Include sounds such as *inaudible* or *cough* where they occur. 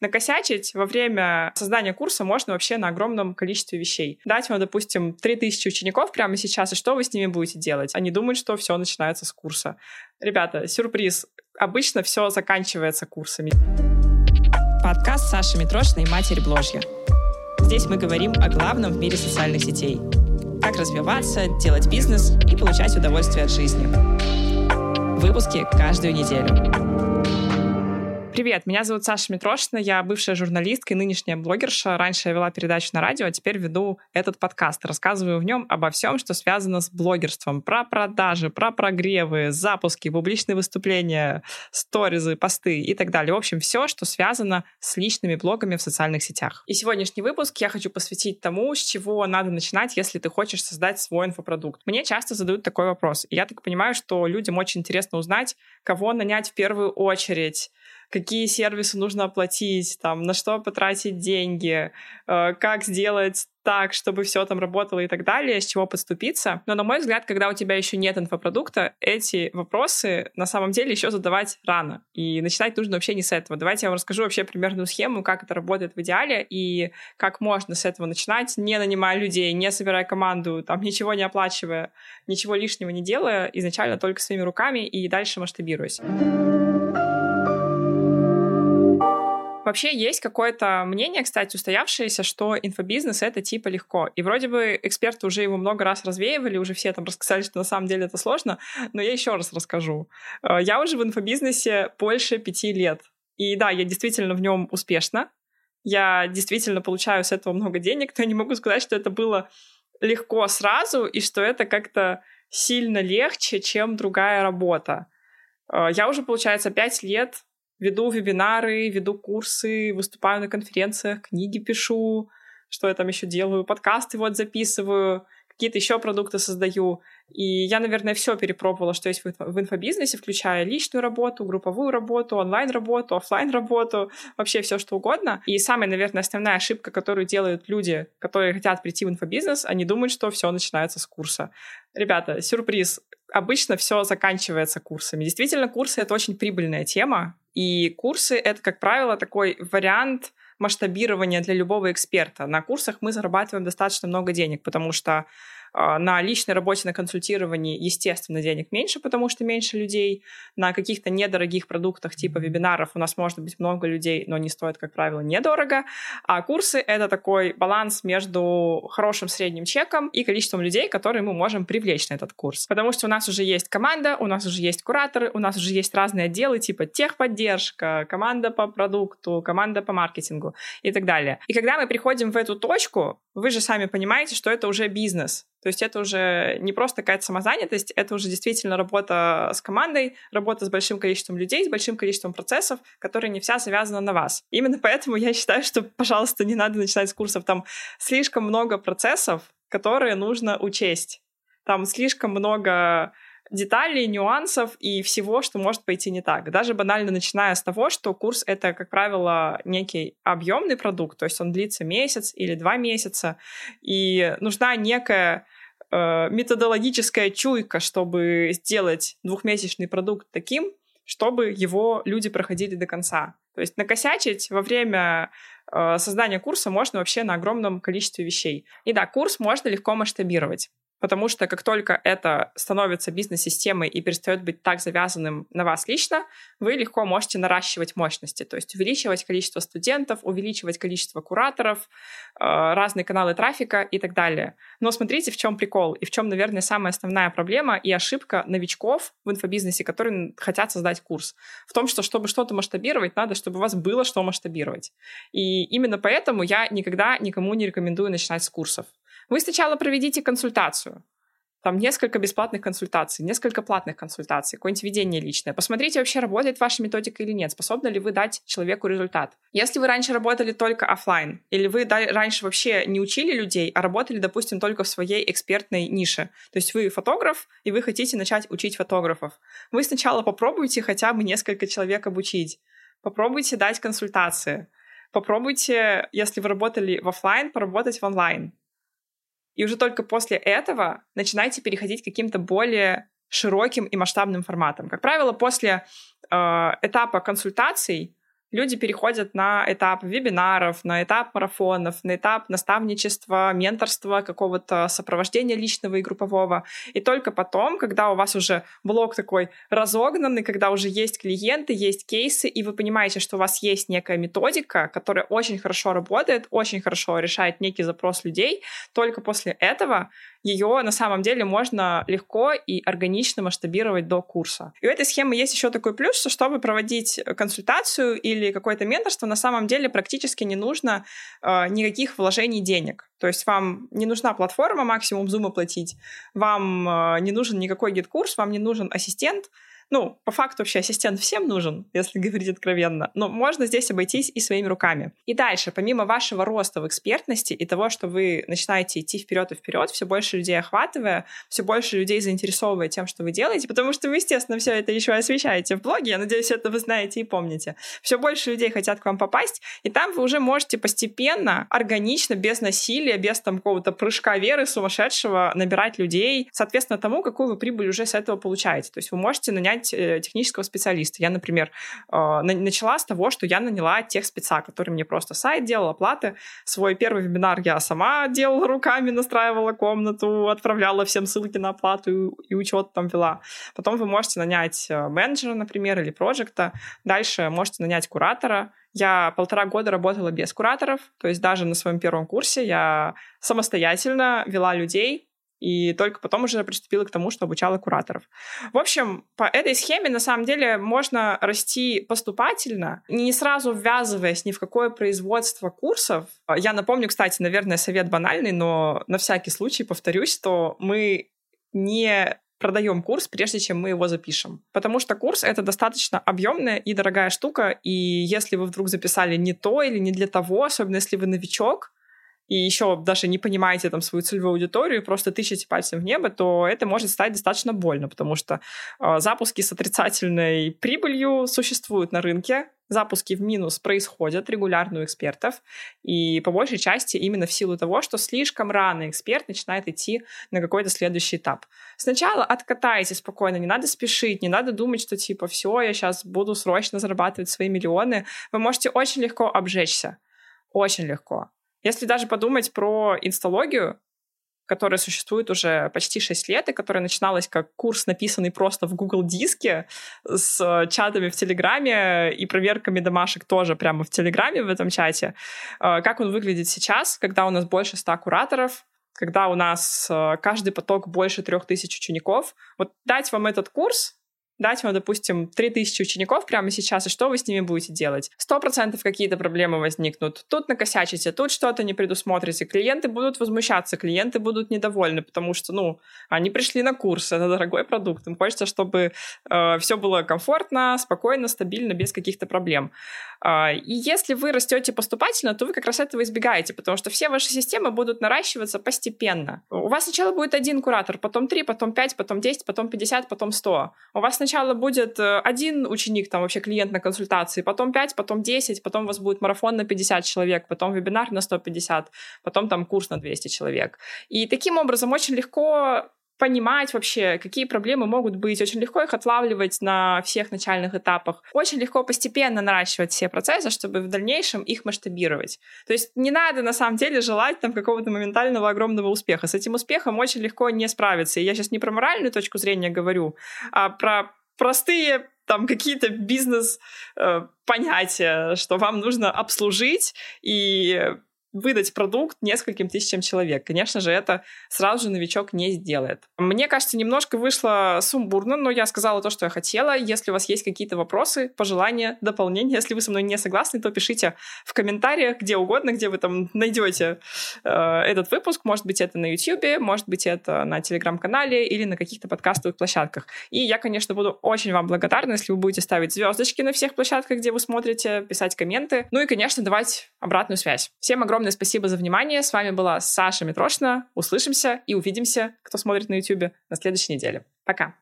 Накосячить во время создания курса можно вообще на огромном количестве вещей. Дать вам, допустим, 3000 учеников прямо сейчас, и что вы с ними будете делать? Они думают, что все начинается с курса. Ребята, сюрприз. Обычно все заканчивается курсами. Подкаст Саши Митрошиной «Матери Бложья». Здесь мы говорим о главном в мире социальных сетей. Как развиваться, делать бизнес и получать удовольствие от жизни. Выпуски каждую неделю. Привет, меня зовут Саша Митрошина, я бывшая журналистка и нынешняя блогерша. Раньше я вела передачу на радио, а теперь веду этот подкаст. Рассказываю в нем обо всем, что связано с блогерством. Про продажи, про прогревы, запуски, публичные выступления, сторизы, посты и так далее. В общем, все, что связано с личными блогами в социальных сетях. И сегодняшний выпуск я хочу посвятить тому, с чего надо начинать, если ты хочешь создать свой инфопродукт. Мне часто задают такой вопрос. И я так понимаю, что людям очень интересно узнать, кого нанять в первую очередь, какие сервисы нужно оплатить, там, на что потратить деньги, э, как сделать так, чтобы все там работало и так далее, с чего подступиться. Но, на мой взгляд, когда у тебя еще нет инфопродукта, эти вопросы на самом деле еще задавать рано. И начинать нужно вообще не с этого. Давайте я вам расскажу вообще примерную схему, как это работает в идеале и как можно с этого начинать, не нанимая людей, не собирая команду, там ничего не оплачивая, ничего лишнего не делая, изначально только своими руками и дальше масштабируясь. Вообще есть какое-то мнение, кстати, устоявшееся, что инфобизнес — это типа легко. И вроде бы эксперты уже его много раз развеивали, уже все там рассказали, что на самом деле это сложно, но я еще раз расскажу. Э, я уже в инфобизнесе больше пяти лет. И да, я действительно в нем успешна. Я действительно получаю с этого много денег, но я не могу сказать, что это было легко сразу и что это как-то сильно легче, чем другая работа. Э, я уже, получается, пять лет веду вебинары, веду курсы, выступаю на конференциях, книги пишу, что я там еще делаю, подкасты вот записываю, какие-то еще продукты создаю. И я, наверное, все перепробовала, что есть в инфобизнесе, включая личную работу, групповую работу, онлайн-работу, офлайн работу вообще все что угодно. И самая, наверное, основная ошибка, которую делают люди, которые хотят прийти в инфобизнес, они думают, что все начинается с курса. Ребята, сюрприз. Обычно все заканчивается курсами. Действительно, курсы — это очень прибыльная тема, и курсы — это, как правило, такой вариант масштабирования для любого эксперта. На курсах мы зарабатываем достаточно много денег, потому что на личной работе, на консультировании, естественно, денег меньше, потому что меньше людей. На каких-то недорогих продуктах типа вебинаров у нас может быть много людей, но они стоят, как правило, недорого. А курсы — это такой баланс между хорошим средним чеком и количеством людей, которые мы можем привлечь на этот курс. Потому что у нас уже есть команда, у нас уже есть кураторы, у нас уже есть разные отделы типа техподдержка, команда по продукту, команда по маркетингу и так далее. И когда мы приходим в эту точку, вы же сами понимаете, что это уже бизнес. То есть это уже не просто какая-то самозанятость, это уже действительно работа с командой, работа с большим количеством людей, с большим количеством процессов, которые не вся завязана на вас. Именно поэтому я считаю, что, пожалуйста, не надо начинать с курсов. Там слишком много процессов, которые нужно учесть. Там слишком много деталей, нюансов и всего, что может пойти не так. Даже банально начиная с того, что курс — это, как правило, некий объемный продукт, то есть он длится месяц или два месяца, и нужна некая э, методологическая чуйка, чтобы сделать двухмесячный продукт таким, чтобы его люди проходили до конца. То есть накосячить во время э, создания курса можно вообще на огромном количестве вещей. И да, курс можно легко масштабировать. Потому что как только это становится бизнес-системой и перестает быть так завязанным на вас лично, вы легко можете наращивать мощности, то есть увеличивать количество студентов, увеличивать количество кураторов, э, разные каналы трафика и так далее. Но смотрите, в чем прикол и в чем, наверное, самая основная проблема и ошибка новичков в инфобизнесе, которые хотят создать курс. В том, что чтобы что-то масштабировать, надо, чтобы у вас было что масштабировать. И именно поэтому я никогда никому не рекомендую начинать с курсов. Вы сначала проведите консультацию. Там несколько бесплатных консультаций, несколько платных консультаций, какое-нибудь ведение личное. Посмотрите, вообще работает ваша методика или нет, способны ли вы дать человеку результат. Если вы раньше работали только офлайн, или вы раньше вообще не учили людей, а работали, допустим, только в своей экспертной нише, то есть вы фотограф, и вы хотите начать учить фотографов, вы сначала попробуйте хотя бы несколько человек обучить, попробуйте дать консультации, попробуйте, если вы работали в офлайн, поработать в онлайн. И уже только после этого начинайте переходить к каким-то более широким и масштабным форматам. Как правило, после э, этапа консультаций люди переходят на этап вебинаров, на этап марафонов, на этап наставничества, менторства, какого-то сопровождения личного и группового. И только потом, когда у вас уже блок такой разогнанный, когда уже есть клиенты, есть кейсы, и вы понимаете, что у вас есть некая методика, которая очень хорошо работает, очень хорошо решает некий запрос людей, только после этого ее на самом деле можно легко и органично масштабировать до курса. И у этой схемы есть еще такой плюс, что чтобы проводить консультацию или какое-то менторство, на самом деле практически не нужно э, никаких вложений денег. То есть вам не нужна платформа, максимум Zoom оплатить, вам э, не нужен никакой GetCourse, вам не нужен ассистент, ну, по факту вообще ассистент всем нужен, если *laughs* говорить откровенно, но можно здесь обойтись и своими руками. И дальше, помимо вашего роста в экспертности и того, что вы начинаете идти вперед и вперед, все больше людей охватывая, все больше людей заинтересовывая тем, что вы делаете, потому что вы, естественно, все это еще освещаете в блоге, я надеюсь, это вы знаете и помните. Все больше людей хотят к вам попасть, и там вы уже можете постепенно, органично, без насилия, без там какого-то прыжка веры сумасшедшего набирать людей, соответственно, тому, какую вы прибыль уже с этого получаете. То есть вы можете нанять нанять э, технического специалиста. Я, например, а, начала с того, что я наняла тех спеца, который мне просто сайт делал, оплаты. Свой первый вебинар я сама делала руками, настраивала комнату, отправляла всем ссылки на оплату и учет там вела. Потом вы можете нанять э, менеджера, например, или проекта. Дальше можете нанять куратора, я полтора года работала без кураторов, то есть даже на своем первом курсе я самостоятельно вела людей, и только потом уже приступила к тому, что обучала кураторов. В общем, по этой схеме на самом деле можно расти поступательно, не сразу ввязываясь ни в какое производство курсов. Я напомню, кстати, наверное, совет банальный, но на всякий случай повторюсь, что мы не продаем курс, прежде чем мы его запишем. Потому что курс — это достаточно объемная и дорогая штука, и если вы вдруг записали не то или не для того, особенно если вы новичок, и еще даже не понимаете там свою целевую аудиторию, просто тычете пальцем в небо, то это может стать достаточно больно, потому что э, запуски с отрицательной прибылью существуют на рынке, запуски в минус происходят регулярно у экспертов, и по большей части именно в силу того, что слишком рано эксперт начинает идти на какой-то следующий этап. Сначала откатайте спокойно, не надо спешить, не надо думать, что типа все, я сейчас буду срочно зарабатывать свои миллионы. Вы можете очень легко обжечься, очень легко. Если даже подумать про инсталогию, которая существует уже почти 6 лет, и которая начиналась как курс, написанный просто в Google Диске, с чатами в Телеграме и проверками домашек тоже прямо в Телеграме в этом чате. Э, как он выглядит сейчас, когда у нас больше 100 кураторов, когда у нас э, каждый поток больше 3000 учеников. Вот дать вам этот курс, дать вам, допустим, 3000 учеников прямо сейчас, и что вы с ними будете делать? Сто процентов какие-то проблемы возникнут. Тут накосячите, тут что-то не предусмотрите. Клиенты будут возмущаться, клиенты будут недовольны, потому что, ну, они пришли на курс, это дорогой продукт. Им хочется, чтобы э, все было комфортно, спокойно, стабильно, без каких-то проблем. Э, и если вы растете поступательно, то вы как раз этого избегаете, потому что все ваши системы будут наращиваться постепенно. У вас сначала будет один куратор, потом три, потом пять, потом десять, потом пятьдесят, потом сто. У вас сначала будет э, один ученик, там вообще клиент на консультации, потом 5, потом 10, потом у вас будет марафон на 50 человек, потом вебинар на 150, потом там курс на 200 человек. И таким образом очень легко понимать вообще, какие проблемы могут быть, очень легко их отлавливать на всех начальных этапах, очень легко постепенно наращивать все процессы, чтобы в дальнейшем их масштабировать. То есть не надо на самом деле желать там какого-то моментального огромного успеха. С этим успехом очень легко не справиться. И я сейчас не про моральную точку зрения говорю, а про простые там какие-то бизнес э, что вам нужно обслужить и выдать продукт нескольким тысячам человек. Конечно же, это сразу же новичок не сделает. Мне кажется, немножко вышло сумбурно, но я сказала то, что я хотела. Если у вас есть какие-то вопросы, пожелания, дополнения, если вы со мной не согласны, то пишите в комментариях, где угодно, где вы там найдете э, этот выпуск. Может быть, это на YouTube, может быть, это на Телеграм-канале или на каких-то подкастовых площадках. И я, конечно, буду очень вам благодарна, если вы будете ставить звездочки на всех площадках, где вы смотрите, писать комменты. Ну и, конечно, давать обратную связь. Всем огромное огромное спасибо за внимание. С вами была Саша Митрошина. Услышимся и увидимся, кто смотрит на YouTube, на следующей неделе. Пока.